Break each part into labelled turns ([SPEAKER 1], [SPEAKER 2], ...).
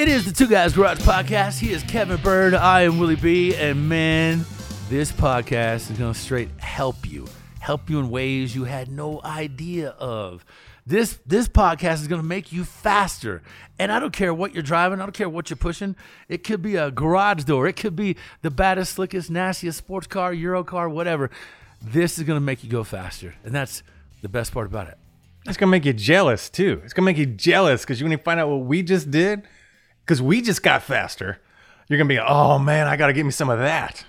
[SPEAKER 1] It is the Two Guys Garage Podcast. He is Kevin Byrd. I am Willie B. And man, this podcast is going to straight help you, help you in ways you had no idea of. This this podcast is going to make you faster. And I don't care what you're driving. I don't care what you're pushing. It could be a garage door. It could be the baddest, slickest, nastiest sports car, Euro car, whatever. This is going to make you go faster. And that's the best part about it.
[SPEAKER 2] It's gonna make you jealous too. It's gonna make you jealous because you when you find out what we just did, because we just got faster, you're gonna be, oh man, I gotta get me some of that.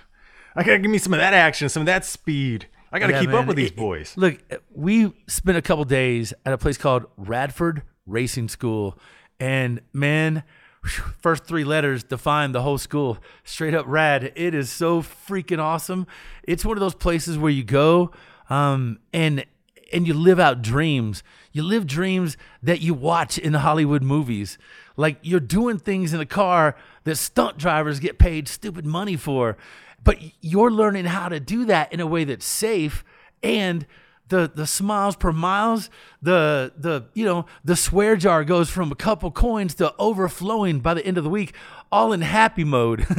[SPEAKER 2] I gotta give me some of that action, some of that speed. I gotta
[SPEAKER 1] Yeah,
[SPEAKER 2] keep
[SPEAKER 1] man.
[SPEAKER 2] up with these boys.
[SPEAKER 1] Look, we spent a couple days at a place called Radford Racing School, and man, first three letters define the whole school. Straight up rad. It is so freaking awesome. It's one of those places where you go, um, and and you live out dreams. You live dreams that you watch in Hollywood movies. Like you're doing things in the car that stunt drivers get paid stupid money for. But you're learning how to do that in a way that's safe and the the smiles per miles, the the you know, the swear jar goes from a couple coins to overflowing by the end of the week, all in happy mode.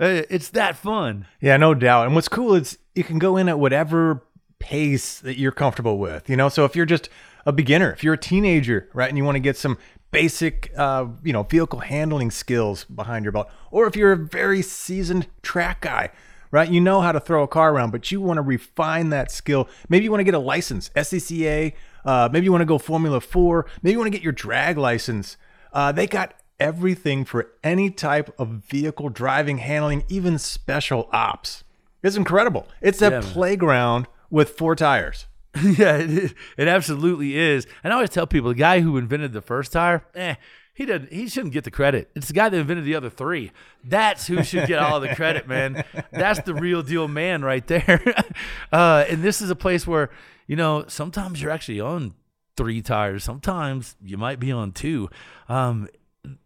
[SPEAKER 1] Uh, it's that fun.
[SPEAKER 2] Yeah, no doubt. And what's cool is you can go in at whatever pace that you're comfortable with. You know, so if you're just a beginner, if you're a teenager, right, and you want to get some basic, uh, you know, vehicle handling skills behind your belt, or if you're a very seasoned track guy, right, you know how to throw a car around, but you want to refine that skill. Maybe you want to get a license, SCCA. Uh, maybe you want to go Formula Four. Maybe you want to get your drag license. Uh, they got everything for any type of vehicle driving, handling, even special ops. It's incredible. It's a
[SPEAKER 1] Yeah,
[SPEAKER 2] playground with four tires.
[SPEAKER 1] yeah, it, it absolutely is. And I always tell people the guy who invented the first tire, eh, he doesn't. He shouldn't get the credit. It's the guy that invented the other three. That's who should get all the credit, man. That's the real deal, man, right there. uh, and this is a place where you know sometimes you're actually on three tires. Sometimes you might be on two. Um,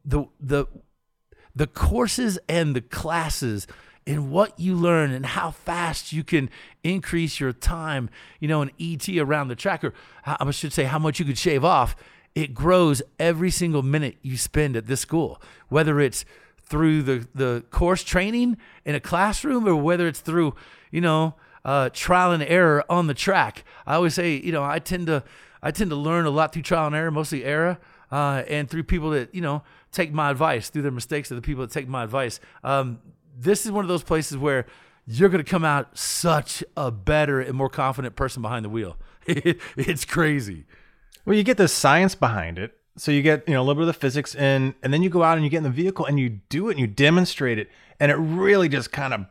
[SPEAKER 1] the the the courses and the classes and what you learn and how fast you can increase your time, you know, an ET around the track, or how- I should say how much you could shave off. It grows every single minute you spend at this school, whether it's through the, the course training in a classroom or whether it's through, you know, uh, trial and error on the track. I always say, you know, I tend to I tend to learn a lot through trial and error, mostly error, uh, and through people that you know take my advice, through their mistakes, of the people that take my advice. Um, this is one of those places where you're going to come out such a better and more confident person behind the wheel. it's crazy.
[SPEAKER 2] Well, you get the science behind it. So you get, you know, a little bit of the physics and and then you go out and you get in the vehicle and you do it and you demonstrate it and it really just kind of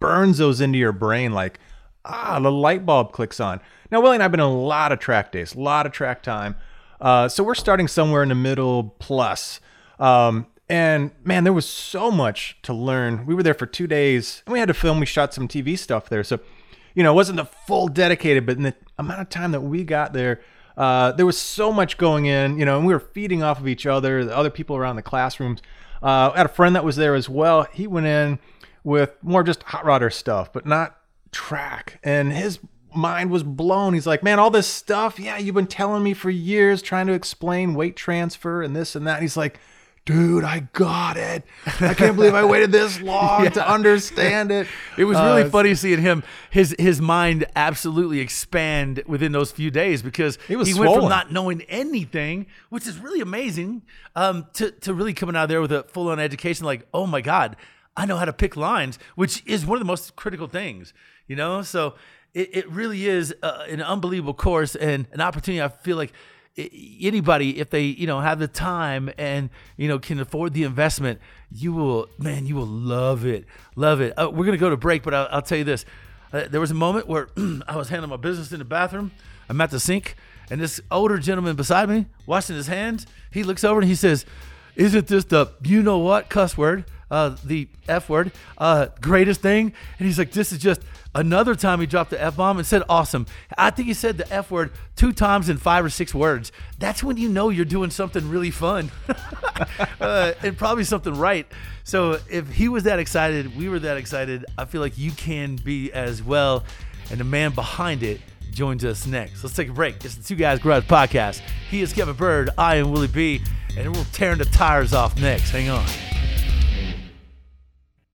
[SPEAKER 2] burns those into your brain like ah, the light bulb clicks on. Now, Willie and I've been a lot of track days, a lot of track time. Uh, so we're starting somewhere in the middle plus. Um, and man, there was so much to learn. We were there for two days and we had to film. We shot some TV stuff there. So, you know, it wasn't the full dedicated, but in the amount of time that we got there, uh, there was so much going in, you know, and we were feeding off of each other, the other people around the classrooms. Uh, I had a friend that was there as well. He went in with more just hot rodder stuff, but not track. And his mind was blown. He's like, man, all this stuff, yeah, you've been telling me for years, trying to explain weight transfer and this and that. he's like, dude, I got it. I can't believe I waited this long yeah. to understand it.
[SPEAKER 1] It was really uh, funny seeing him, his his mind absolutely expand within those few days because he, he went from not knowing anything, which is really amazing, um, to, to really coming out of there with a full on education like, oh my God, I know how to pick lines, which is one of the most critical things, you know? So it, it really is uh, an unbelievable course and an opportunity. I feel like anybody if they you know have the time and you know can afford the investment you will man you will love it love it. Uh, we're gonna go to break but i'll, I'll tell you this. Uh, there was a moment where i was handling my business in the bathroom. I'm at the sink and this older gentleman beside me washing his hands he looks over and he says isn't this the you know what cuss word uh, the f word uh, greatest thing and he's like this is just Another time he dropped the F bomb and said awesome. I think he said the F word two times in five or six words. That's when you know you're doing something really fun uh, and probably something right. So if he was that excited, we were that excited, I feel like you can be as well. And the man behind it joins us next. Let's take a break. It's the Two Guys Garage podcast. He is Kevin Byrd. I am Willie B. And we're tearing the tires off next. Hang on.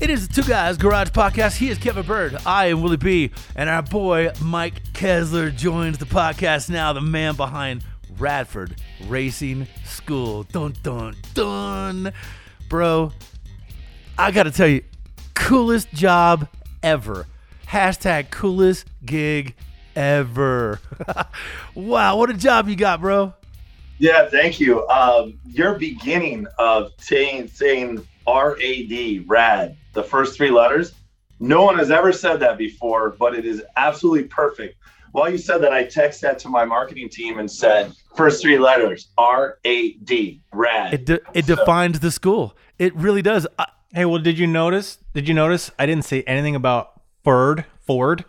[SPEAKER 1] It is the Two Guys Garage Podcast. He is Kevin Byrd. I am Willie B. And our boy Mike Kessler joins the podcast now, the man behind Radford Racing School. Dun, dun, dun. Bro, I got to tell you, coolest job ever. Hashtag coolest gig ever. wow, what a job you got, bro.
[SPEAKER 3] Yeah, thank you. Um, your beginning of saying saying R A D, rad, the first three letters. No one has ever said that before, but it is absolutely perfect. While you said that, I texted that to my marketing team and said, first three letters, R A D, rad.
[SPEAKER 1] It, de- it so. defines the school. It really does. I-
[SPEAKER 2] hey, well, did you notice? Did you notice I didn't say anything about Ford, Ford,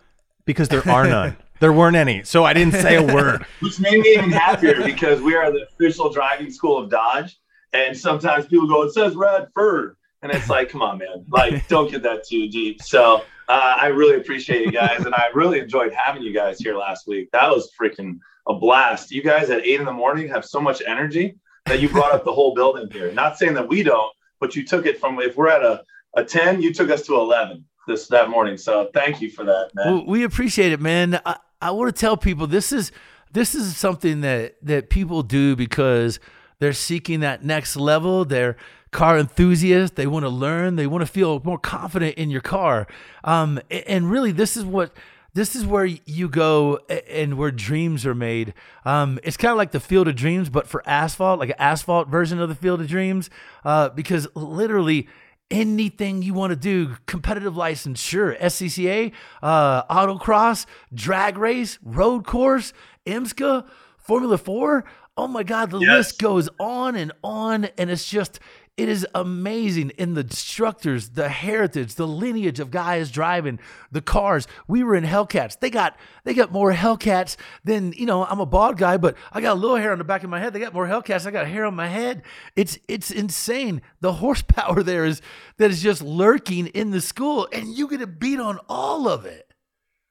[SPEAKER 2] because there are none. There weren't any, so I didn't say a word.
[SPEAKER 3] Which made me even happier because we are the official driving school of Dodge. And sometimes people go, it says Radford. And it's like, come on, man. Like, don't get that too deep. So uh, I really appreciate you guys. And I really enjoyed having you guys here last week. That was freaking a blast. You guys at eight in the morning have so much energy that you brought up the whole building here. Not saying that we don't, but you took it from, if we're at a, a 10, you took us to 11 this that morning. So thank you for that, man.
[SPEAKER 1] Well, we appreciate it, man. I, I want to tell people this is this is something that that people do because they're seeking that next level. They're car enthusiasts. They want to learn. They want to feel more confident in your car. Um, and really, this is what this is where you go and where dreams are made. Um, it's kind of like the Field of Dreams, but for asphalt, like an asphalt version of the Field of Dreams, uh, because literally anything you want to do competitive license sure scca uh, autocross drag race road course imsca formula 4 oh my god the yes. list goes on and on and it's just it is amazing in the instructors, the heritage, the lineage of guys driving the cars. We were in Hellcats. They got they got more Hellcats than you know. I'm a bald guy, but I got a little hair on the back of my head. They got more Hellcats. I got hair on my head. It's it's insane. The horsepower there is that is just lurking in the school, and you get a beat on all of it.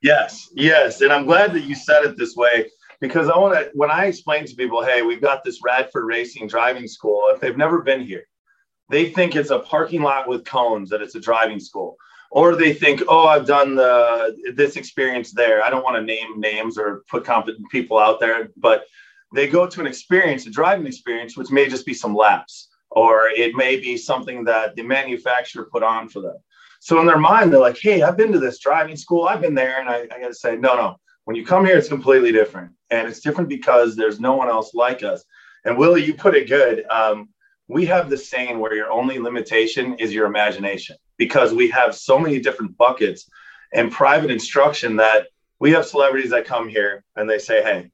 [SPEAKER 3] Yes, yes, and I'm glad that you said it this way because I want to, when I explain to people, hey, we've got this Radford Racing driving school, if they've never been here, they think it's a parking lot with cones, that it's a driving school. Or they think, oh, I've done the this experience there. I don't want to name names or put competent people out there, but they go to an experience, a driving experience, which may just be some laps, or it may be something that the manufacturer put on for them. So in their mind, they're like, hey, I've been to this driving school, I've been there. And I, I got to say, no, no, when you come here, it's completely different. And it's different because there's no one else like us. And Willie, you put it good. Um, we have the saying where your only limitation is your imagination because we have so many different buckets and private instruction that we have celebrities that come here and they say, hey,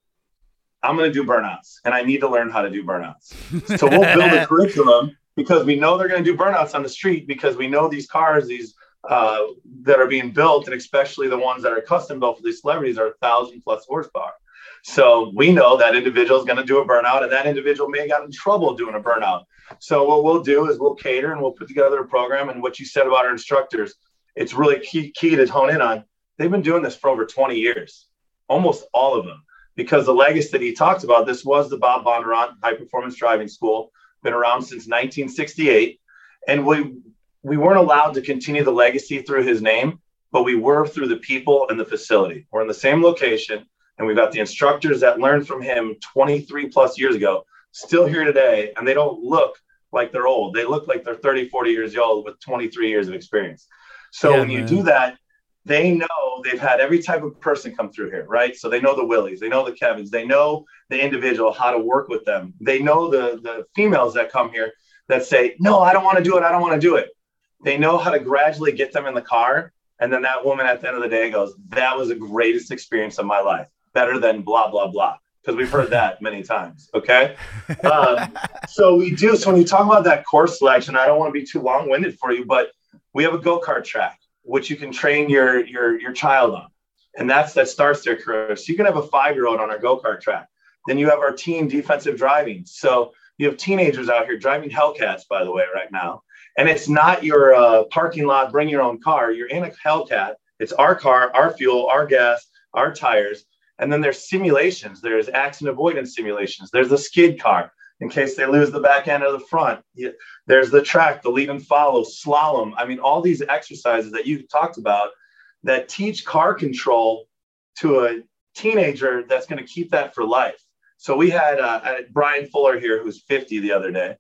[SPEAKER 3] I'm going to do burnouts and I need to learn how to do burnouts. So we'll build a curriculum because we know they're going to do burnouts on the street because we know these cars, these uh, that are being built, and especially the ones that are custom built for these celebrities, are a thousand plus horsepower. So we know that individual is going to do a burnout, and that individual may have got in trouble doing a burnout. So what we'll do is we'll cater and we'll put together a program. And what you said about our instructors, it's really key, key to hone in on. They've been doing this for over 20 years, almost all of them, because the legacy that he talked about, this was the Bob Bondurant High Performance Driving School, been around since 1968. And we we weren't allowed to continue the legacy through his name, but we were through the people and the facility. We're in the same location, and we've got the instructors that learned from him 23 plus years ago, still here today, and they don't look like they're old. They look like they're 30, 40 years old with 23 years of experience. So yeah, when man. you do that, they know they've had every type of person come through here, right? So they know the Willies, they know the Kevins, they know the individual, how to work with them. They know the the females that come here that say, "No, I don't want to do it. I don't want to do it." they know how to gradually get them in the car. And then that woman at the end of the day goes, That was the greatest experience of my life, better than blah, blah, blah. Because we've heard that many times. Okay. Um, so we do. So when you talk about that course selection, I don't want to be too long winded for you, but we have a go kart track, which you can train your, your, your child on. And that's that starts their career. So you can have a five year old on our go kart track. Then you have our team defensive driving. So you have teenagers out here driving Hellcats, by the way, right now. And it's not your uh, parking lot, bring your own car. You're in a Hellcat. It's our car, our fuel, our gas, our tires. And then there's simulations. There's accident avoidance simulations. There's the skid car in case they lose the back end of the front. There's the track, the lead and follow, slalom. I mean, all these exercises that you talked about that teach car control to a teenager that's going to keep that for life. So we had uh, Brian Fuller here, who's 50 the other day,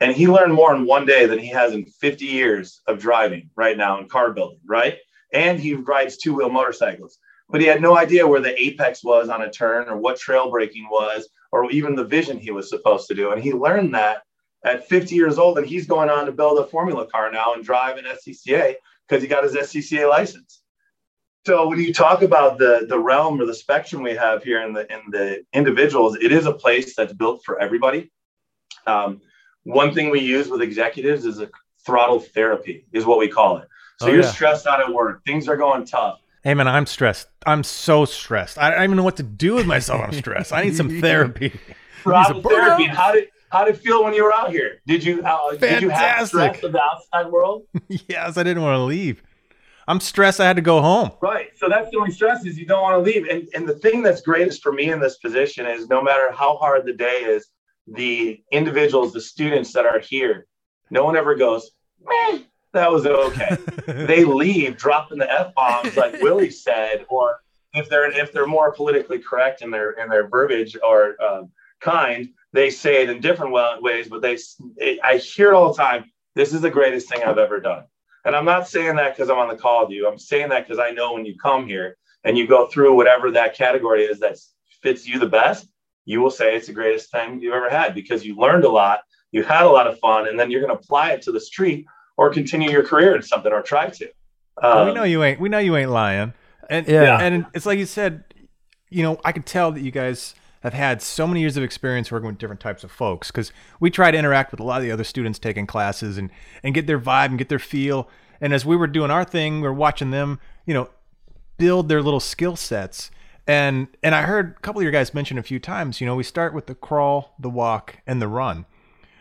[SPEAKER 3] and he learned more in one day than he has in 50 years of driving right now in car building, right? And he rides two wheel motorcycles, but he had no idea where the apex was on a turn or what trail braking was or even the vision he was supposed to do. And he learned that at 50 years old, and he's going on to build a formula car now and drive an SCCA because he got his SCCA license. So when you talk about the the realm or the spectrum we have here in the in the individuals, it is a place that's built for everybody. Um, one thing we use with executives is a throttle therapy, is what we call it. So oh, you're yeah. stressed out at work, things are going tough.
[SPEAKER 2] Hey man, I'm stressed. I'm so stressed. I don't even know what to do with myself. I'm stressed. I need some therapy.
[SPEAKER 3] Throttle therapy. How did how did it feel when you were out here? Did you uh, did you have stress of the outside world?
[SPEAKER 2] yes, I didn't want to leave. I'm stressed. I had to go home.
[SPEAKER 3] Right. So that's the only stress is you don't want to leave. And and the thing that's greatest for me in this position is no matter how hard the day is, the individuals, the students that are here, no one ever goes, Meh, that was okay. they leave dropping the F bombs like Willie said, or if they're if they're more politically correct in their in their verbiage or uh, kind, they say it in different ways. But they, it, I hear it all the time. This is the greatest thing I've ever done. And I'm not saying that because I'm on the call with you. I'm saying that because I know when you come here and you go through whatever that category is that fits you the best, you will say it's the greatest time you've ever had because you learned a lot, you had a lot of fun, and then you're going to apply it to the street or continue your career in something or try to.
[SPEAKER 2] Um, we know you ain't. We know you ain't lying. And yeah, and it's like you said. You know, I could tell that you guys have had so many years of experience working with different types of folks because we try to interact with a lot of the other students taking classes and and get their vibe and get their feel. And as we were doing our thing, we are watching them, you know, build their little skill sets and and I heard a couple of your guys mention a few times, you know, we start with the crawl, the walk, and the run.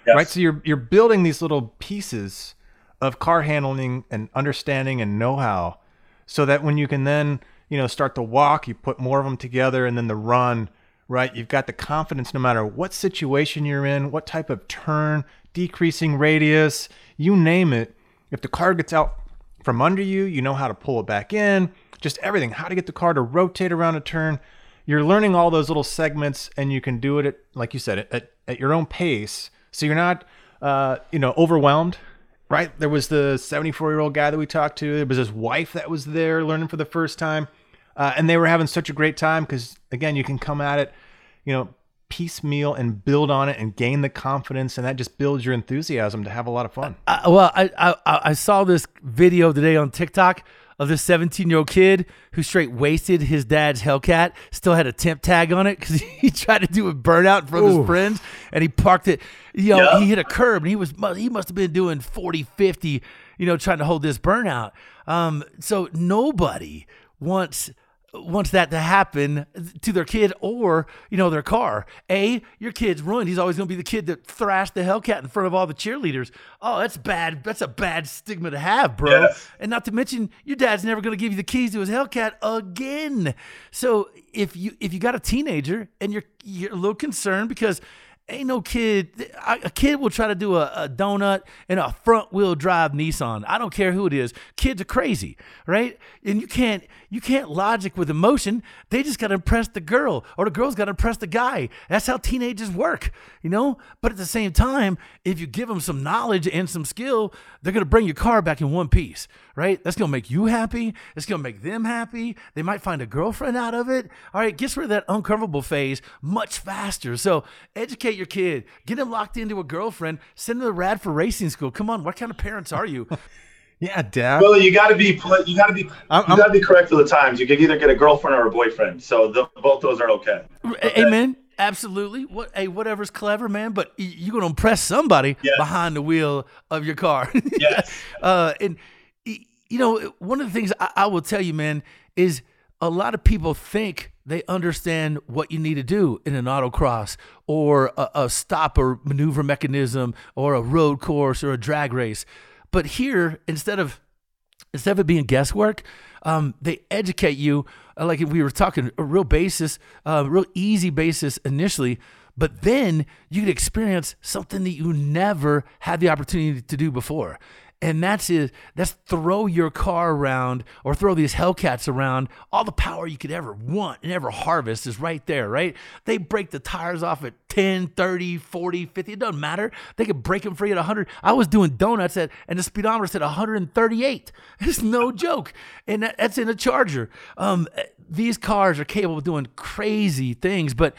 [SPEAKER 2] Yes. Right? So you're you're building these little pieces of car handling and understanding and know-how so that when you can then, you know, start the walk, you put more of them together and then the run right? You've got the confidence no matter what situation you're in, what type of turn, decreasing radius, you name it. If the car gets out from under you, you know how to pull it back in, just everything, how to get the car to rotate around a turn. You're learning all those little segments and you can do it at, like you said, at, at your own pace. So you're not, uh, you know, overwhelmed right? There was the 74 year old guy that we talked to. There was his wife that was there learning for the first time. Uh, and they were having such a great time because, again, you can come at it, you know, piecemeal and build on it and gain the confidence. And that just builds your enthusiasm to have a lot of fun.
[SPEAKER 1] Uh, well, I, I, I saw this video today on TikTok of this 17 year old kid who straight wasted his dad's Hellcat, still had a temp tag on it because he tried to do a burnout in front of his friends and he parked it. You know, he hit a curb and he was he must have been doing 40, 50, you know, trying to hold this burnout. Um, so nobody wants wants that to happen to their kid or you know their car. A your kid's ruined. He's always going to be the kid that thrashed the hellcat in front of all the cheerleaders. Oh that's bad. That's a bad stigma to have bro. And not to mention your dad's never going to give you the keys to his hellcat again. So if you if you got a teenager and you're you're a little concerned because Ain't no kid. A kid will try to do a, a donut in a front wheel drive Nissan. I don't care who it is. Kids are crazy, right? And you can't you can't logic with emotion. They just got to impress the girl, or the girl's got to impress the guy. That's how teenagers work, you know. But at the same time, if you give them some knowledge and some skill, they're gonna bring your car back in one piece, right? That's gonna make you happy. It's gonna make them happy. They might find a girlfriend out of it. All right, gets rid of that uncomfortable phase much faster. So educate your kid, get him locked into a girlfriend, send him to Radford Racing School. Come on, what kind of parents are you?
[SPEAKER 2] Yeah, Dad.
[SPEAKER 3] Well, you got to be pl- you got to be
[SPEAKER 2] I'm-
[SPEAKER 3] you got to be correct with the times. You could either get a girlfriend or a boyfriend. So the, both those are okay.
[SPEAKER 1] A- Amen. Absolutely. What? Hey, whatever's clever, man. But you're gonna impress somebody
[SPEAKER 3] Yes.
[SPEAKER 1] behind the wheel of your car.
[SPEAKER 3] Yes.
[SPEAKER 1] uh, and you know, one of the things I, I will tell you, man, is a lot of people think they understand what you need to do in an autocross or a, a stop or maneuver mechanism or a road course or a drag race. But here, instead of instead of it being guesswork, um, they educate you uh, like we were talking a real basis, uh, real easy basis initially. But then you could experience something that you never had the opportunity to do before. And that's is that's throw your car around or throw these Hellcats around. All the power you could ever want and ever harvest is right there, right? They break the tires off at 10, 30, 40, 50. It doesn't matter. They could break them free at 100. I was doing donuts at, and the speedometer said 138. It's no joke. And that, that's in a Charger. Um, these cars are capable of doing crazy things, but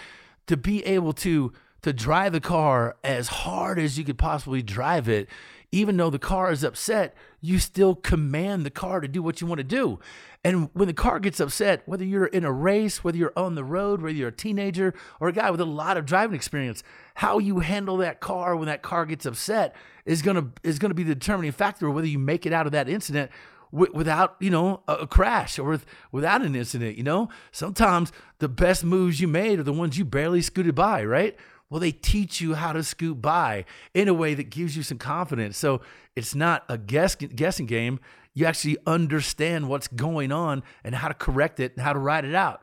[SPEAKER 1] to be able to to drive the car as hard as you could possibly drive it, even though the car is upset, you still command the car to do what you want to do. And when the car gets upset, whether you're in a race, whether you're on the road, whether you're a teenager or a guy with a lot of driving experience, how you handle that car when that car gets upset is gonna is gonna be the determining factor whether you make it out of that incident without you know a, crash or with, without an incident. You know, sometimes the best moves you made are the ones you barely scooted by, right? Well, they teach you how to scoot by in a way that gives you some confidence. So it's not a guess, guessing game. You actually understand what's going on and how to correct it and how to ride it out.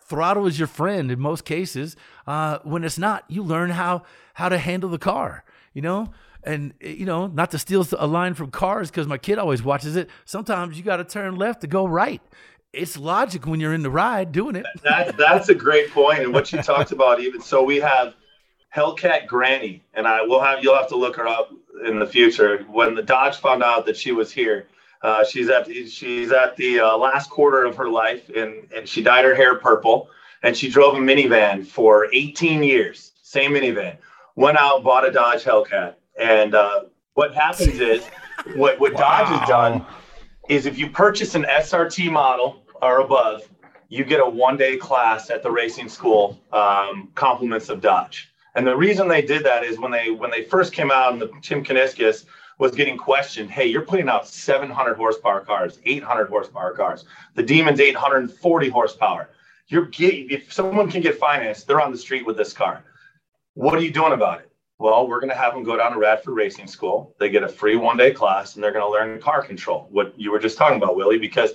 [SPEAKER 1] Throttle is your friend in most cases. Uh, when it's not, you learn how how to handle the car. You know, and you know, not to steal a line from cars because my kid always watches it. Sometimes you got to turn left to go right. It's logic when you're in the ride doing it.
[SPEAKER 3] That that's a great point, and what you talked about even. So we have Hellcat Granny, and I will have you'll have to look her up in the future. When the Dodge found out that she was here, uh, she's at the, she's at the uh, last quarter of her life, and and she dyed her hair purple, and she drove a minivan for 18 years, same minivan. Went out, bought a Dodge Hellcat, and uh, what happens is, what what Dodge has done is if you purchase an SRT model or above, you get a one day class at the racing school, um, compliments of Dodge. And the reason they did that is when they when they first came out and the Tim Kuniskis was getting questioned, hey, you're putting out 700 horsepower cars, 800 horsepower cars. The Demon's 840 horsepower. You're get, if someone can get financed, they're on the street with this car. What are you doing about it? Well, we're going to have them go down to Radford Racing School. They get a free one day class and they're going to learn car control, what you were just talking about, Willie, because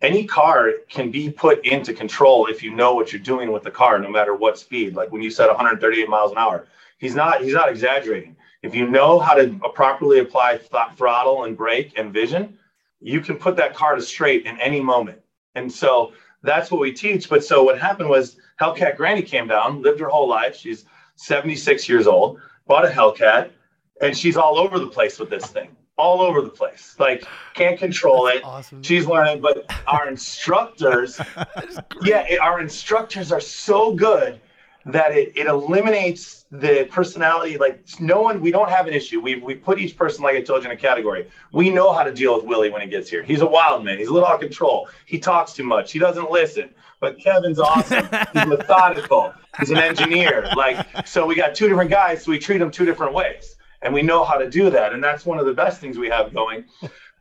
[SPEAKER 3] any car can be put into control if you know what you're doing with the car, no matter what speed. Like when you said 138 miles an hour, he's not he's not exaggerating. If you know how to properly apply th- throttle and brake and vision, you can put that car to straight in any moment. And so that's what we teach. But so what happened was Hellcat Granny came down, lived her whole life. She's 76 years old, bought a Hellcat, and she's all over the place with this thing all over the place. Like can't control That's it. Awesome. She's learning, but our instructors, yeah, it, our instructors are so good that it, it eliminates the personality. Like no one, we don't have an issue. We we put each person, like I told you, in a category. We know how to deal with Willie when he gets here. He's a wild man. He's a little out of control. He talks too much. He doesn't listen. But Kevin's awesome. He's methodical. He's an engineer. Like so, we got two different guys. So we treat them two different ways and we know how to do that. And that's one of the best things we have going.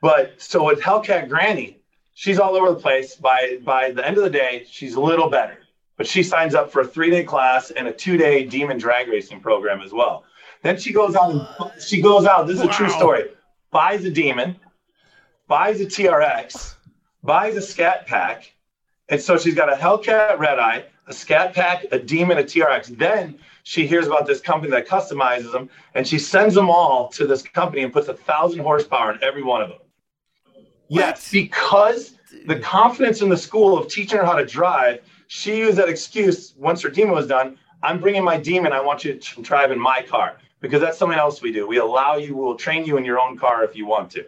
[SPEAKER 3] But so with Hellcat Granny, she's all over the place. By by the end of the day, she's a little better. But she signs up for a three-day class and a two-day demon drag racing program as well. Then she goes out and she goes out. This is a true story. Buys a demon, buys a TRX, buys a scat pack. And so she's got a Hellcat Red Eye, a scat pack, a demon, a TRX. Then she hears about this company that customizes them and she sends them all to this company and puts a thousand horsepower in every one of them. Yes, because the confidence in the school of teaching her how to drive, she used that excuse once her demon was done. I'm bringing my demon. I want you to drive in my car because that's something else we do. We allow you, we'll train you in your own car if you want to.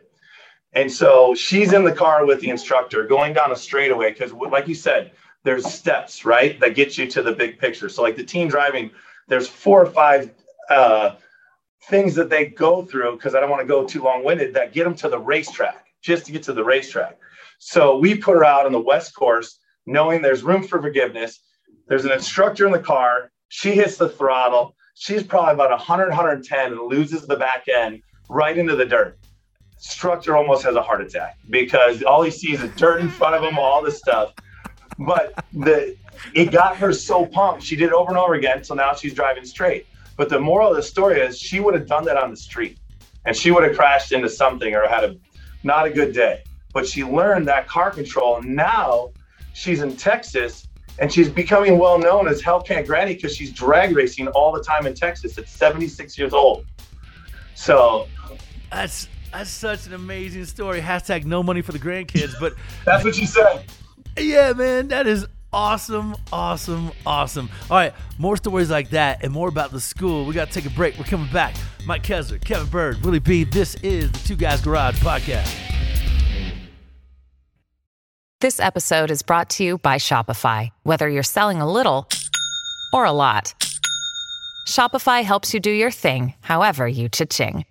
[SPEAKER 3] And so she's in the car with the instructor going down a straightaway because, like you said, there's steps, right, that get you to the big picture. So, like the team driving there's four or five uh, things that they go through because I don't want to go too long winded that get them to the racetrack just to get to the racetrack. So we put her out on the West course, knowing there's room for forgiveness. There's an instructor in the car. She hits the throttle. She's probably about 100, 110 and loses the back end right into the dirt. Instructor almost has a heart attack because all he sees is dirt in front of him, all this stuff. But the it got her so pumped. She did it over and over again. So now she's driving straight. But the moral of the story is she would have done that on the street and she would have crashed into something or had a not a good day. But she learned that car control. Now she's in Texas and she's becoming well known as Hellcat Granny because she's drag racing all the time in Texas at 76 years old. So
[SPEAKER 1] that's that's such an amazing story. Hashtag no money for the grandkids, but
[SPEAKER 3] that's what she said.
[SPEAKER 1] Yeah, man, that is awesome, awesome, awesome. All right, more stories like that and more about the school. We got to take a break. We're coming back. Mike Kessler, Kevin Byrd, Willie B. This is the Two Guys Garage podcast.
[SPEAKER 4] This episode is brought to you by Shopify. Whether you're selling a little or a lot, Shopify helps you do your thing, however you cha-ching.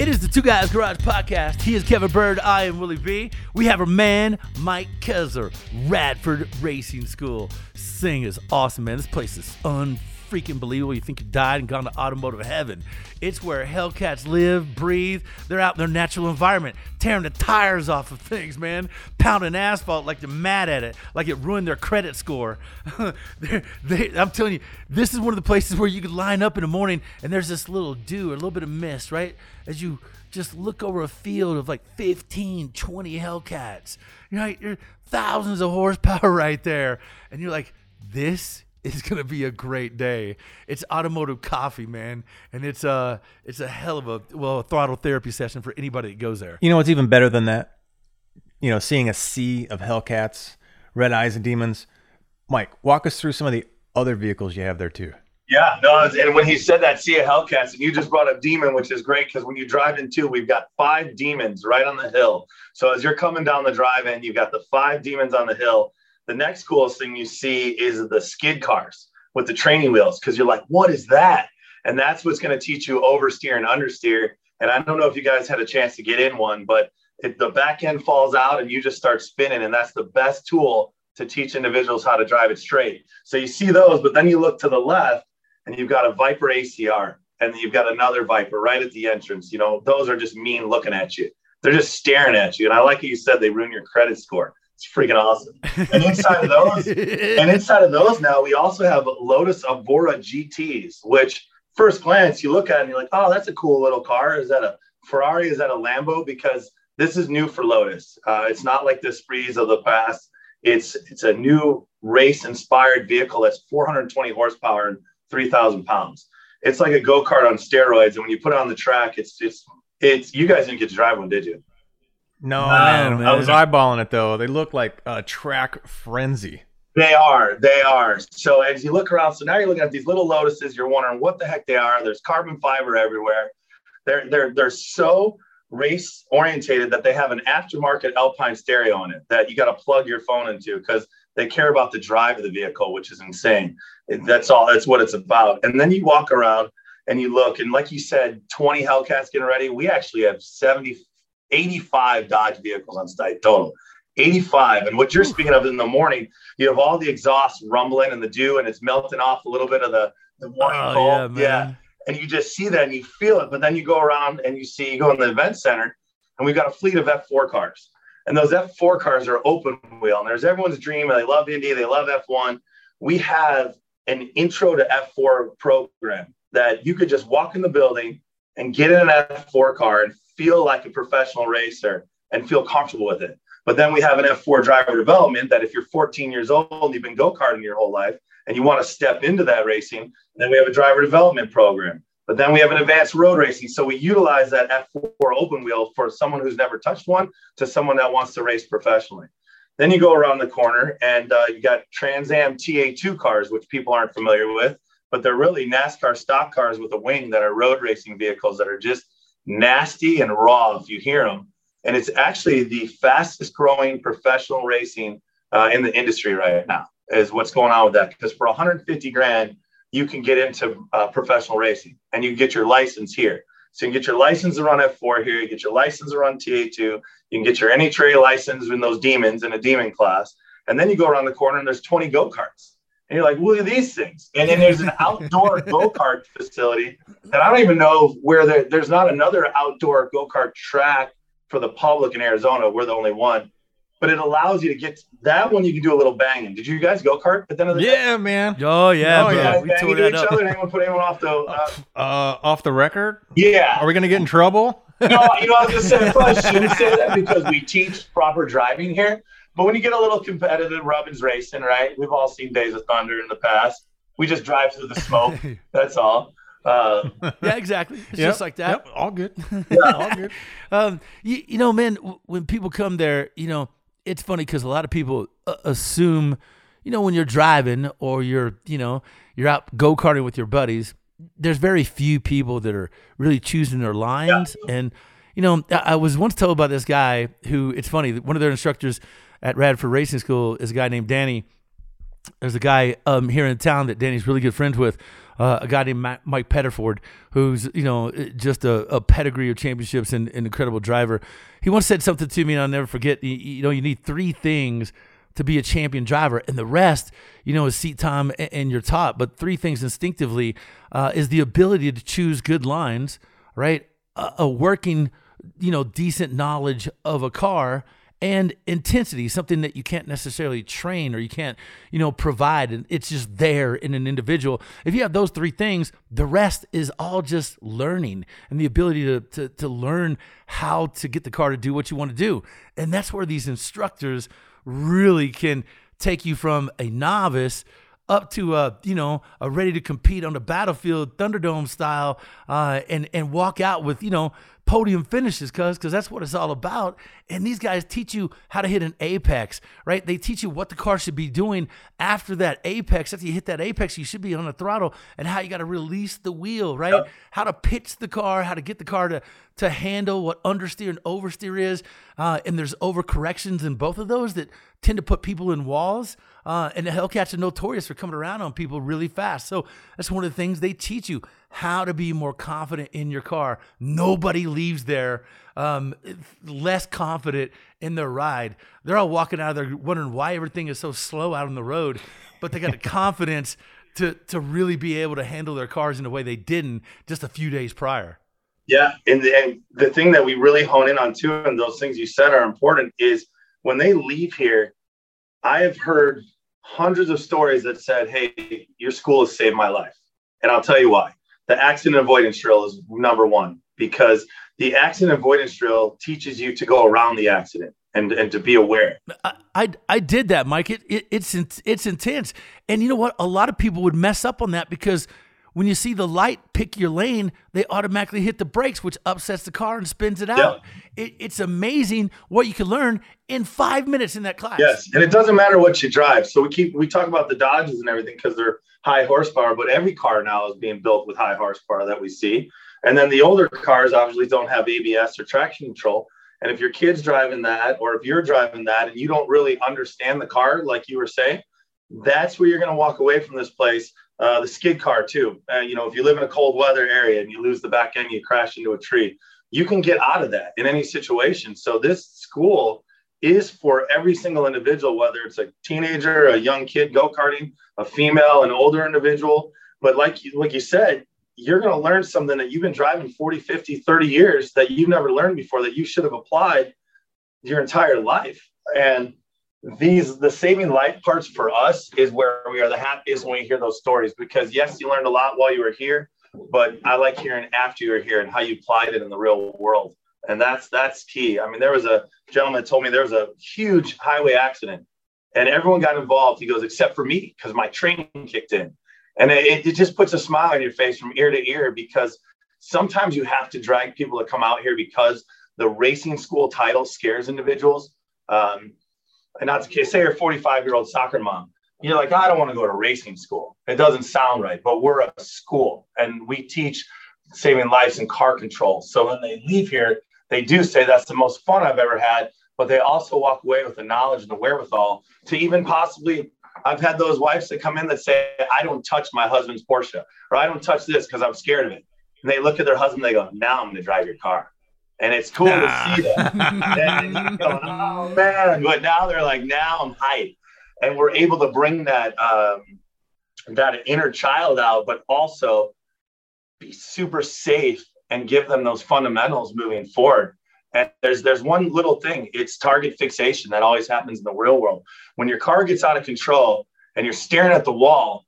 [SPEAKER 1] It is the Two Guys Garage Podcast. He is Kevin Byrd. I am Willie B. We have our man, Mike Kessler, Radford Racing School. Sing is awesome, man. This place is unbelievable freaking believable. You think you died and gone to automotive heaven. It's where Hellcats live, breathe. They're out in their natural environment, tearing the tires off of things, man, pounding asphalt like they're mad at it, like it ruined their credit score. they, I'm telling you, this is one of the places where you could line up in the morning and there's this little dew, a little bit of mist, right? As you just look over a field of like 15, 20 Hellcats. You're thousands of horsepower right there. And you're like, this is gonna be a great day. It's automotive coffee, man, and it's a uh, it's a hell of a well a throttle therapy session for anybody that goes there.
[SPEAKER 2] You know what's even better than that? You know, seeing a sea of Hellcats, Red Eyes, and Demons. Mike, walk us through some of the other vehicles you have there too.
[SPEAKER 3] Yeah, no, and when he said that sea of Hellcats, and you just brought up Demon, which is great because when you drive in two, we've got five demons right on the hill. So as you're coming down the drive-in, you've got the five demons on the hill the next coolest thing you see is the skid cars with the training wheels because you're like, what is that? And that's what's going to teach you oversteer and understeer. And I don't know if you guys had a chance to get in one, but if the back end falls out and you just start spinning, and that's the best tool to teach individuals how to drive it straight. So you see those, but then you look to the left and you've got a Viper ACR. and you've got another Viper right at the entrance. You know, those are just mean looking at you. They're just staring at you. And I like what you said they ruin your credit score. It's freaking awesome. And inside of those, and inside of those now, we also have Lotus Evora GTs, which first glance you look at and you're like, oh, that's a cool little car. Is that a Ferrari? Is that a Lambo? Because this is new for Lotus. Uh, it's not like the Esprits of the past. It's it's a new race inspired vehicle that's 420 horsepower and 3,000 pounds. It's like a go kart on steroids, and when you put it on the track, it's it's it's. You guys didn't get to drive one, did you?
[SPEAKER 2] No,
[SPEAKER 1] No,
[SPEAKER 2] man. I was eyeballing it though. They look like a track frenzy.
[SPEAKER 3] They are. They are. So as you look around, so now you're looking at these little lotuses. You're wondering what the heck they are. There's carbon fiber everywhere. They're they're they're so race orientated that they have an aftermarket Alpine stereo in it that you got to plug your phone into because they care about the drive of the vehicle, which is insane. That's all. That's what it's about. And then you walk around and you look, and like you said, 20 Hellcats getting ready. We actually have 70, 85 Dodge vehicles on site total. 85. And what you're speaking of in the morning, you have all the exhaust rumbling and the dew, and it's melting off a little bit of the, the morning
[SPEAKER 1] Oh,
[SPEAKER 3] cold.
[SPEAKER 1] yeah, man.
[SPEAKER 3] And you just see that and you feel it. But then you go around and you see, you go in the event center, and we've got a fleet of F4 cars. And those F4 cars are open wheel. And there's everyone's dream. And they love Indy, they love F1. We have an intro to F4 program that you could just walk in the building and get in an F4 car and feel like a professional racer and feel comfortable with it. But then we have an F4 driver development that if you're 14 years old and you've been go karting your whole life and you want to step into that racing, then we have a driver development program. But then we have an advanced road racing. So we utilize that F4 open wheel for someone who's never touched one to someone that wants to race professionally. Then you go around the corner and uh, you got Trans Am TA2 cars, which people aren't familiar with, but they're really NASCAR stock cars with a wing that are road racing vehicles that are just nasty and raw if you hear them. And it's actually the fastest growing professional racing uh, in the industry right now, is what's going on with that. Because for 150 grand, you can get into uh, professional racing and you can get your license here. So you can get your license to run F4 here, you get your license to run TA2, you can get your NHRA license in those demons in a demon class. And then you go around the corner and there's 20 go karts. And you're like, look at these things. And then there's an outdoor go kart facility that I don't even know where there, there's not another outdoor go kart track for the public in Arizona. We're the only one. But it allows you to get that one. You can do a little banging. Did you guys go kart at the end of the day?
[SPEAKER 2] Yeah, man.
[SPEAKER 1] Oh yeah,
[SPEAKER 2] Oh,
[SPEAKER 1] bro.
[SPEAKER 2] yeah.
[SPEAKER 1] We
[SPEAKER 3] bang
[SPEAKER 1] tore
[SPEAKER 3] into
[SPEAKER 1] that
[SPEAKER 3] each
[SPEAKER 1] up.
[SPEAKER 3] other and anyone put anyone off the. Uh,
[SPEAKER 2] Uh, off the record?
[SPEAKER 3] yeah.
[SPEAKER 2] Are we gonna get in trouble?
[SPEAKER 3] no, you know, I was just saying, probably shouldn't say that because we teach proper driving here. But when you get a little competitive, Rubbins racing, right? We've all seen Days of Thunder in the past. We just drive through the smoke. That's all. Uh,
[SPEAKER 1] Yeah, exactly. It's
[SPEAKER 2] Yep,
[SPEAKER 1] just like that.
[SPEAKER 2] Yep, all good. all good.
[SPEAKER 1] um, you, you know, man, w- when people come there, you know, it's funny because a lot of people uh, assume, you know, when you're driving or you're, you know, you're out go karting with your buddies, there's very few people that are really choosing their lines. And, you know, I, was once told by this guy who, it's funny, one of their instructors at Radford Racing School is a guy named Danny there's a guy um, here in town that Danny's really good friends with, uh, a guy named Mike Petterford, who's you know just a, a pedigree of championships and an incredible driver. He once said something to me, and I'll never forget. You, you know, you need three things to be a champion driver, and the rest, you know, is seat time and, and your top. But three things instinctively uh, is the ability to choose good lines, right? A, a working, you know, decent knowledge of a car and intensity something that you can't necessarily train or you can't you know provide and it's just there in an individual. If you have those three things the rest is all just learning and the ability to to, to learn how to get the car to do what you want to do. And that's where these instructors really can take you from a novice up to a you know a ready to compete on the battlefield thunderdome style uh, and and walk out with you know podium finishes cuz cuz that's what it's all about. And these guys teach you how to hit an apex right? They teach you what the car should be doing after that apex. After you hit that apex you should be on the throttle and how you got to release the wheel right? How to pitch the car how to get the car to to handle what understeer and oversteer is. Uh, and there's overcorrections in both of those that tend to put people in walls uh, and the Hellcats are notorious for coming around on people really fast. So that's one of the things they teach you how to be more confident in your car. Nobody leaves there um, less confident in their ride. They're all walking out of there wondering why everything is so slow out on the road, but they got the confidence to to really be able to handle their cars in a way they didn't just a few days prior.
[SPEAKER 3] Yeah, and the, and the thing that we really hone in on too, and those things you said are important, is when they leave here, I have heard hundreds of stories that said, "Hey, your school has saved my life," and I'll tell you why. The accident avoidance drill is number one because the accident avoidance drill teaches you to go around the accident and and to be aware.
[SPEAKER 1] I, I, I did that, Mike. It, it it's it's intense, and you know what? A lot of people would mess up on that because when you see the light pick your lane, they automatically hit the brakes, which upsets the car and spins it out. It, it's amazing what you can learn in five minutes in that class.
[SPEAKER 3] Yes, and it doesn't matter what you drive. So we keep we talk about the Dodges and everything because they're high horsepower, but every car now is being built with high horsepower that we see. And then the older cars obviously don't have ABS or traction control. And if your kid's driving that, or if you're driving that and you don't really understand the car, like you were saying, that's where you're going to walk away from this place. Uh, the skid car, too. Uh, you know, if you live in a cold weather area and you lose the back end, you crash into a tree, you can get out of that in any situation. So, this school is for every single individual, whether it's a teenager, a young kid go karting, a female, an older individual. But like you, like you said, you're going to learn something that you've been driving 40, 50, 30 years that you've never learned before that you should have applied your entire life. And these, the saving life parts for us is where we are the happiest when we hear those stories because, yes, you learned a lot while you were here, but I like hearing after you were here and how you applied it in the real world. And that's that's key. I mean, there was a gentleman told me there was a huge highway accident and everyone got involved. He goes, except for me, because my training kicked in. And it, it just puts a smile on your face from ear to ear because sometimes you have to drag people to come out here because the racing school title scares individuals. Um, and not to say you're a 45 year old soccer mom, you're like, I don't want to go to racing school. It doesn't sound right, but we're a school and we teach saving lives and car control. So when they leave here, they do say that's the most fun I've ever had, but they also walk away with the knowledge and the wherewithal to even possibly I've had those wives that come in that say, I don't touch my husband's Porsche, or I don't touch this because I'm scared of it. And they look at their husband, they go, Now I'm going to drive your car. And it's cool nah. to see that. and go, oh, man. But now they're like, Now I'm hyped. And we're able to bring that, um, that inner child out, but also be super safe and give them those fundamentals moving forward. And there's there's one little thing. It's target fixation that always happens in the real world. When your car gets out of control and you're staring at the wall,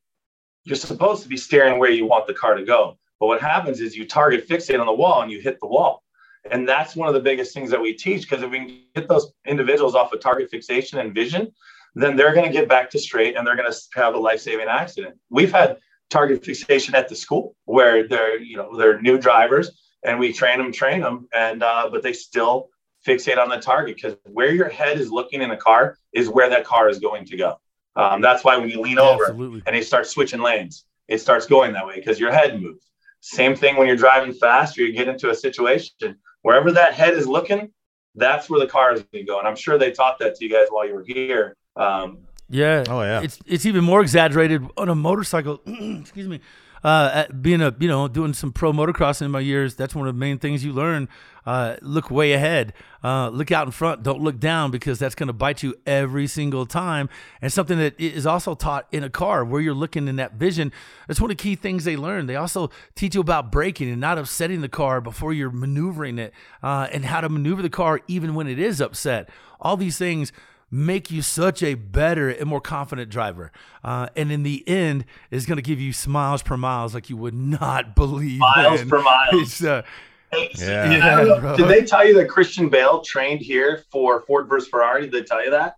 [SPEAKER 3] you're supposed to be staring where you want the car to go. But what happens is you target fixate on the wall and you hit the wall. And that's one of the biggest things that we teach because if we can get those individuals off of target fixation and vision, then they're going to get back to straight and they're going to have a life-saving accident. We've had target fixation at the school where they're, you know, they're new drivers and we train them, train them, and uh, but they still fixate on the target because where your head is looking in a car is where that car is going to go. Um, that's why when you lean over Absolutely. and you start switching lanes, it starts going that way because your head moves. Same thing when you're driving fast or you get into a situation wherever that head is looking, that's where the car is going to go. And I'm sure they taught that to you guys while you were here. Um,
[SPEAKER 1] yeah.
[SPEAKER 2] Oh yeah.
[SPEAKER 1] It's it's even more exaggerated on a motorcycle. excuse me uh, being a you know doing some pro motocross in my years, that's one of the main things you learn. Uh, look way ahead. Uh, look out in front. Don't look down because that's going to bite you every single time. And something that is also taught in a car where you're looking in that vision. That's one of the key things they learn. They also teach you about braking and not upsetting the car before you're maneuvering it, uh, and how to maneuver the car even when it is upset. All these things make you such a better and more confident driver. Uh, and in the end, is going to give you smiles per miles like you would not believe.
[SPEAKER 3] Miles in. per miles.
[SPEAKER 1] Uh,
[SPEAKER 3] yeah. yeah did they tell you that Christian Bale trained here for Ford versus Ferrari? Did they tell you that?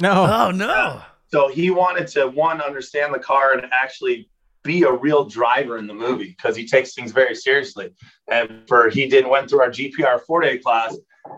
[SPEAKER 2] No.
[SPEAKER 1] Oh no. Yeah.
[SPEAKER 3] So he wanted to one understand the car and actually be a real driver in the movie because he takes things very seriously. And for he didn't went through our GPR four day class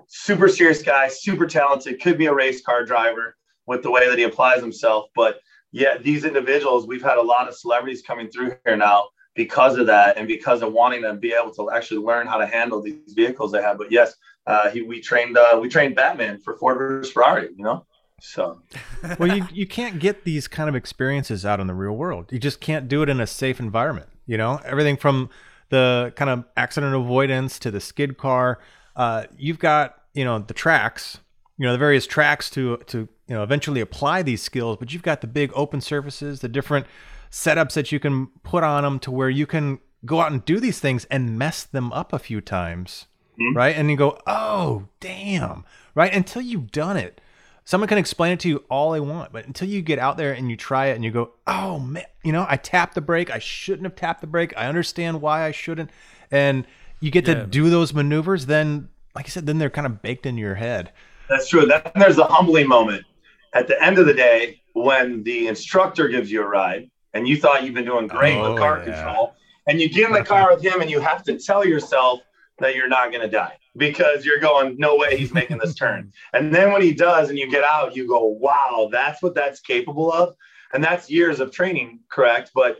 [SPEAKER 3] super serious guy, super talented, could be a race car driver with the way that he applies himself. But yeah, these individuals, we've had a lot of celebrities coming through here now because of that and because of wanting to be able to actually learn how to handle these vehicles they have. But yes, uh, he, we trained uh, we trained Batman for Ford versus Ferrari, you know. So,
[SPEAKER 2] well, you you can't get these kind of experiences out in the real world. You just can't do it in a safe environment. You know, everything from the kind of accident avoidance to the skid car uh, you've got you know the tracks, you know the various tracks to to you know eventually apply these skills but you've got the big open surfaces the different setups that you can put on them to where you can go out and do these things and mess them up a few times
[SPEAKER 3] Mhm.
[SPEAKER 2] right? And you go oh damn right? Until you've done it. Someone can explain it to you all they want but until you get out there and you try it and you go oh man you know i tapped the brake. I shouldn't have tapped the brake. I understand why i shouldn't. And you get
[SPEAKER 1] Yeah.
[SPEAKER 2] to do those maneuvers then like i said then they're kind of baked in your head
[SPEAKER 3] That's true. Then there's the humbling moment at the end of the day when the instructor gives you a ride and you thought you've been doing great
[SPEAKER 2] Oh,
[SPEAKER 3] with car
[SPEAKER 2] yeah.
[SPEAKER 3] control, and you get in the car with him and you have to tell yourself that you're not going to die because you're going, no way he's making this turn. And then when he does and you get out, you go, wow, that's what that's capable of. And that's years of training, correct? But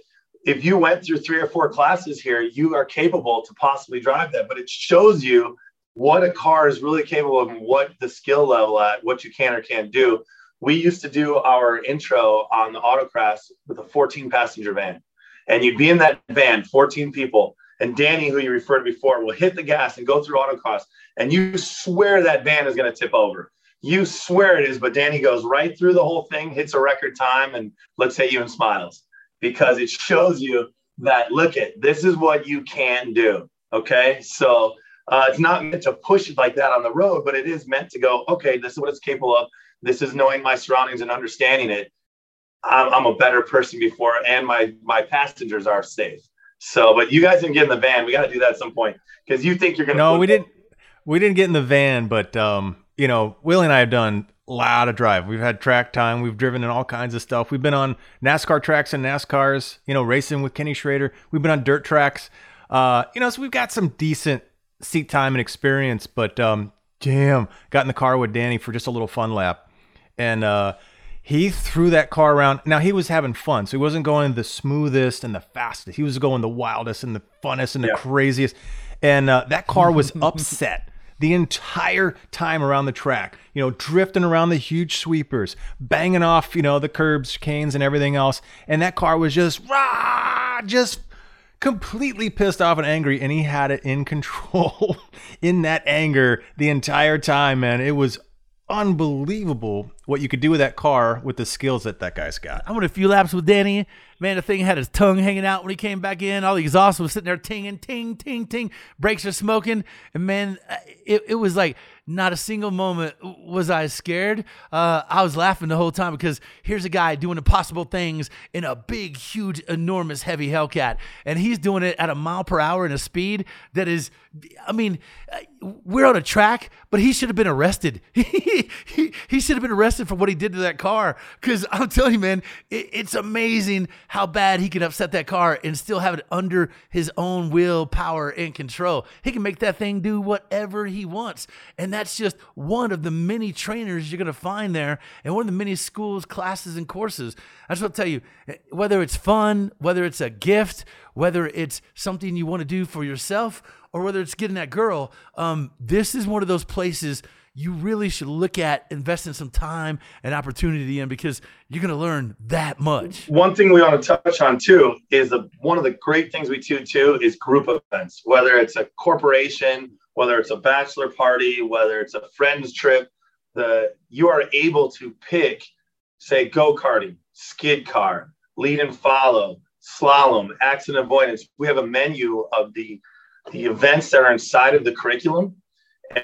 [SPEAKER 3] if you went through three or four classes here, you are capable to possibly drive that. But it shows you what a car is really capable of what the skill level at, what you can or can't do. We used to do our intro on the autocross with a 14 passenger van. And you'd be in that van, 14 people, and Danny, who you referred to before, will hit the gas and go through autocross. And you swear that van is going to tip over. You swear it is, but Danny goes right through the whole thing, hits a record time, and looks at you and smiles because it shows you that look at this is what you can do. Okay. So uh, it's not meant to push it like that on the road, but it is meant to go, okay, this is what it's capable of. This is knowing my surroundings and understanding it. I'm, I'm a better person before, and my my passengers are safe. So, but you guys didn't get in the van. We got to do that at some point because you think you're gonna.
[SPEAKER 2] No, we didn't. We didn't get in the van, but um, you know, Willie and I have done lot of drive. We've had track time. We've driven in all kinds of stuff. We've been on NASCAR tracks and NASCARs. You know, racing with Kenny Schrader. We've been on dirt tracks. Uh, you know, so we've got some decent seat time and experience. But um, damn, got in the car with Danny for just a little fun lap, and uh, he threw that car around. Now he was having fun, so he wasn't going the smoothest and the fastest. He was going the wildest and the funnest and the
[SPEAKER 3] Yeah.
[SPEAKER 2] craziest. And uh, that car was upset the entire time around the track. You know, drifting around the huge sweepers, banging off, you know, the curbs, canes, and everything else. And that car was just rah, just completely pissed off and angry, and he had it in control in that anger the entire time, man. It was unbelievable what you could do with that car with the skills that that guy's got.
[SPEAKER 1] I went a few laps with Danny. Man, the thing had his tongue hanging out when he came back in. All the exhaust was sitting there tinging, ting, ting, ting. Brakes are smoking. And man, uh, it, it was like not a single moment was I scared. Uh, I was laughing the whole time because here's a guy doing impossible things in a big, huge, enormous, heavy Hellcat. And he's doing it at a mile per hour in a speed that is, I mean, uh, we're on a track, but he should have been arrested. he, he, he should have been arrested for what he did to that car. Because I'm telling you, man, it, it's amazing how bad he can upset that car and still have it under his own will, power, and control. He can make that thing do whatever he wants. And that's just one of the many trainers you're going to find there and one of the many schools, classes, and courses. I just want to tell you whether it's fun, whether it's a gift, whether it's something you want to do for yourself, or whether it's getting that girl, um, this is one of those places you really should look at investing some time and opportunity in because you're going to learn that much.
[SPEAKER 3] One thing we want to touch on too is the one of the great things we do too is group events, whether it's a corporation, whether it's a bachelor party, whether it's a friend's trip. The you are able to pick, say, go karting, skid car, lead and follow, slalom, accident avoidance. We have a menu of the the events that are inside of the curriculum,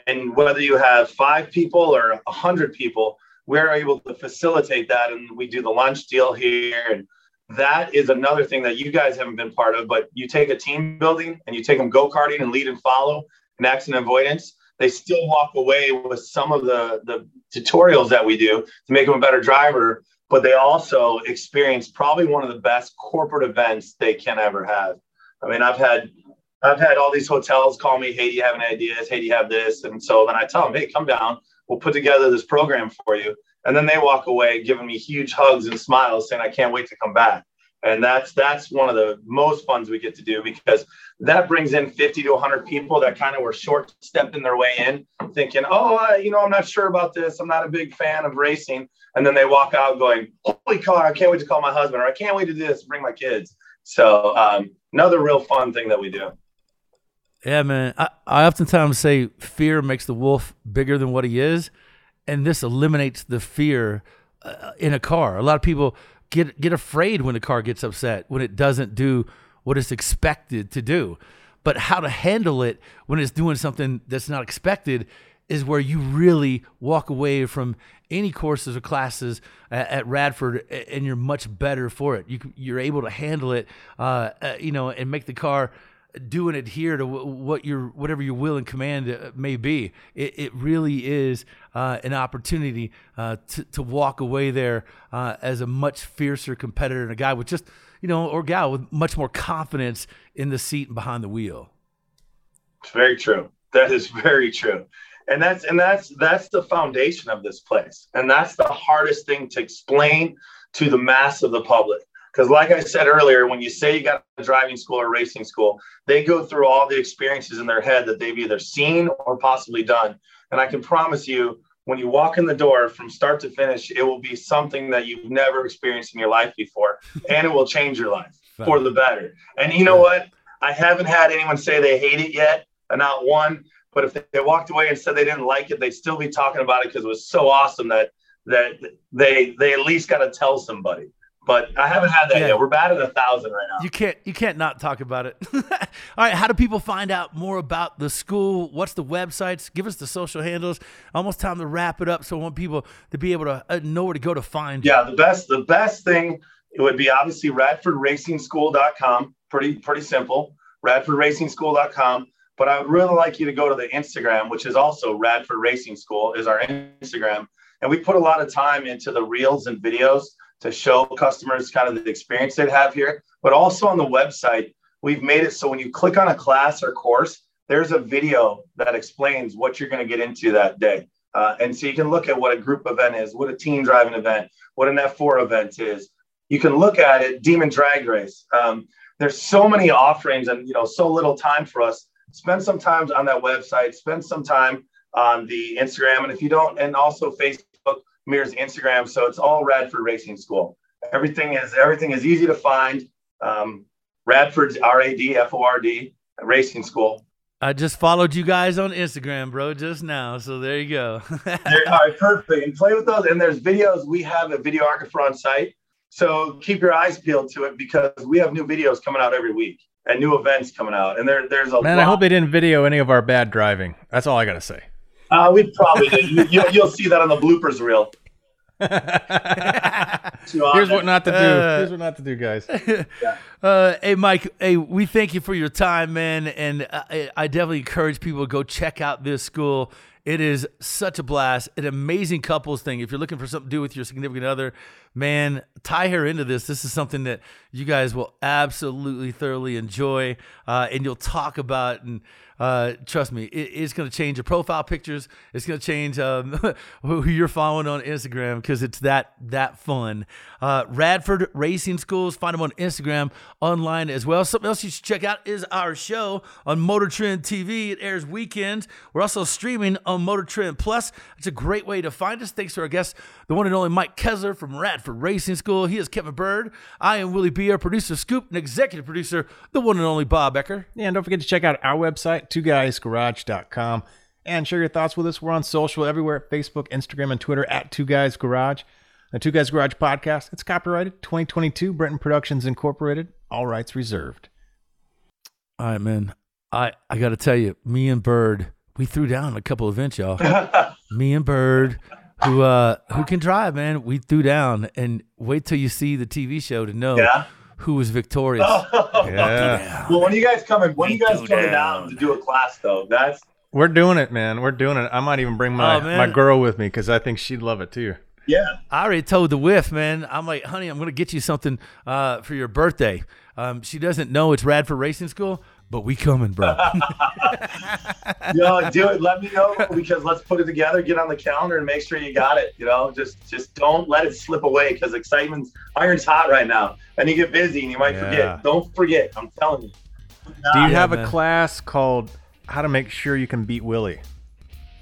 [SPEAKER 3] and whether you have five people or a hundred people, we're able to facilitate that and we do the lunch deal here. And that is another thing that you guys haven't been part of but you take a team building and you take them go-karting and lead and follow and accident avoidance they still walk away with some of the the tutorials that we do to make them a better driver but they also experience probably one of the best corporate events they can ever have. I mean i've had I've had all these hotels call me, hey, do you have any ideas? Hey, do you have this? And so then I tell them, hey, come down. We'll put together this program for you. And then they walk away giving me huge hugs and smiles saying, I can't wait to come back. And that's that's one of the most funs we get to do because that brings in 50 to 100 people that kind of were short stepping their way in, thinking, oh, I, you know, I'm not sure about this. I'm not a big fan of racing. And then they walk out going, holy car, I can't wait to call my husband, or I can't wait to do this, bring my kids. So um, another real fun thing that we do.
[SPEAKER 1] Yeah, man. I, I oftentimes say fear makes the wolf bigger than what he is. and this eliminates the fear uh, in a car. A lot of people get get afraid when the car gets upset when it doesn't do what it's expected to do. But how to handle it when it's doing something that's not expected is where you really walk away from any courses or classes at, at Radford, and you're much better for it. You, you're able to handle it, uh, uh, you know, and make the car do and adhere to what your whatever your will and command uh, may be. It, it really is uh, an opportunity uh, to, to walk away there uh, as a much fiercer competitor and a guy with just you know or gal with much more confidence in the seat and behind the wheel.
[SPEAKER 3] It's very true. That is very true. And that's and that's that's the foundation of this place. And that's the hardest thing to explain to the mass of the public because, like I said earlier, when you say you got a driving school or racing school, they go through all the experiences in their head that they've either seen or possibly done. And I can promise you, when you walk in the door from start to finish, it will be something that you've never experienced in your life before, and it will change your life for the better. And you know what? I haven't had anyone say they hate it yet, uh, not one. But if they walked away and said they didn't like it, they'd still be talking about it because it was so awesome that that they they at least got to tell somebody but I haven't had that yeah. yet. We're bad at a thousand right now.
[SPEAKER 1] You can't you can't not talk about it. All right, how do people find out more about the school? What's the websites? Give us the social handles. Almost time to wrap it up. So I want people to be able to uh, know where to go to find.
[SPEAKER 3] Yeah, the best the best thing it would be obviously RadfordRacingSchool.com. Pretty pretty simple. RadfordRacingSchool.com. But I would really like you to go to the Instagram, which is also Radford Racing School, is our Instagram, and we put a lot of time into the reels and videos to show customers kind of the experience they'd have here. But also on the website, we've made it so when you click on a class or course, there's a video that explains what you're going to get into that day. Uh, and so you can look at what a group event is, what a team driving event, what an F4 event is. You can look at it, Demon Drag Race. Um, there's so many offerings and you know so little time for us. Spend some time on that website. Spend some time on the Instagram, and if you don't, and also Facebook mirrors Instagram. So it's all Radford Racing School. Everything is everything is easy to find. Um, Radford's R A D F O R D Racing School.
[SPEAKER 1] I just followed you guys on Instagram, bro, just now. So there you go.
[SPEAKER 3] all right, perfect. And play with those. And there's videos. We have a videographer on site. So keep your eyes peeled to it because we have new videos coming out every week and new events coming out. And there, there's a
[SPEAKER 2] man.
[SPEAKER 3] Lot.
[SPEAKER 2] I hope they didn't video any of our bad driving. That's all I gotta say.
[SPEAKER 3] Uh, we probably did. You, will you'll see that on the bloopers reel.
[SPEAKER 2] Here's what not to do. Uh, Here's what not to do, guys.
[SPEAKER 1] Uh, hey, Mike. Hey, we thank you for your time, man, and I, I definitely encourage people to go check out this school. It is such a blast, an amazing couples thing. If you're looking for something to do with your significant other, man, tie her into this. This is something that you guys will absolutely thoroughly enjoy, uh, and you'll talk about and uh, trust me, it, it's going to change your profile pictures. It's going to change um, who you're following on Instagram because it's that that fun. Uh, Radford Racing Schools. Find them on Instagram, online as well. Something else you should check out is our show on Motor Trend TV. It airs weekends. We're also streaming on Motor Trend Plus. It's a great way to find us. Thanks to our guest, the one and only Mike Kessler from Radford For racing School. He is Kevin Byrd. I am Willie B, our producer Scoop, and executive producer, the one and only Bob Ecker.
[SPEAKER 2] Yeah, and don't forget to check out our website, twoguysgarage.com, and share your thoughts with us. We're on social everywhere Facebook, Instagram, and Twitter at Two Guys Garage. The Two Guys Garage podcast, it's copyrighted 2022, Brenton Productions Incorporated, all rights reserved.
[SPEAKER 1] All right, man. I, I got to tell you, me and Byrd, we threw down a couple events, y'all. me and Byrd, who uh who can drive, man. We threw down, and wait till you see the TV show to know
[SPEAKER 3] yeah.
[SPEAKER 1] who was victorious.
[SPEAKER 2] yeah.
[SPEAKER 3] Well, when you guys coming, when are you guys coming down. down to do a class though, that's
[SPEAKER 2] we're doing it, man. We're doing it. I might even bring my
[SPEAKER 1] Oh,
[SPEAKER 2] my girl with me because I think she'd love it too.
[SPEAKER 3] yeah.
[SPEAKER 1] I already told the whiff, man. I'm like, honey, I'm gonna get you something uh, for your birthday. Um, she doesn't know it's Radford Racing School, but we coming, bro.
[SPEAKER 3] Yo, do it. Let me know because let's put it together, get on the calendar, and make sure you got it. You know, just just don't let it slip away because excitement's iron's hot right now, and you get busy and you might
[SPEAKER 2] Yeah.
[SPEAKER 3] forget. Don't forget. I'm telling you.
[SPEAKER 2] Do you
[SPEAKER 1] Yeah,
[SPEAKER 2] have
[SPEAKER 1] man.
[SPEAKER 2] a class called How to Make Sure You Can Beat Willie?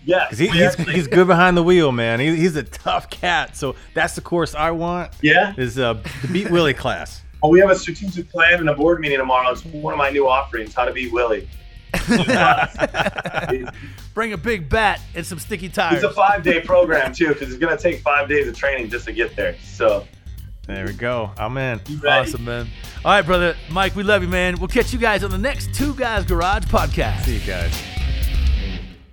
[SPEAKER 3] Yes,
[SPEAKER 2] he, he's, he's good behind the wheel, man. He, he's a tough cat. So that's the course I want.
[SPEAKER 3] Yeah.
[SPEAKER 2] Is uh, the Beat Willie class.
[SPEAKER 3] Well, we have a strategic plan and a board meeting tomorrow. It's one of my new offerings, how to beat Willie.
[SPEAKER 1] Bring a big bat and some sticky tires.
[SPEAKER 3] It's a five day program too, because it's gonna take five days of training just to get there. So
[SPEAKER 2] There we go. I'm in.
[SPEAKER 1] Awesome, man. All right, brother Mike, we love you, man. We'll catch you guys on the next Two Guys Garage podcast.
[SPEAKER 2] See you guys.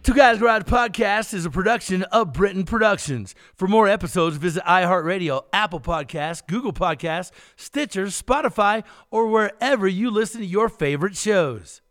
[SPEAKER 1] Two Guys Garage Podcast is a production of Brenton Productions. For more episodes, visit iHeartRadio, Apple Podcasts, Google Podcasts, Stitcher, Spotify, or wherever you listen to your favorite shows.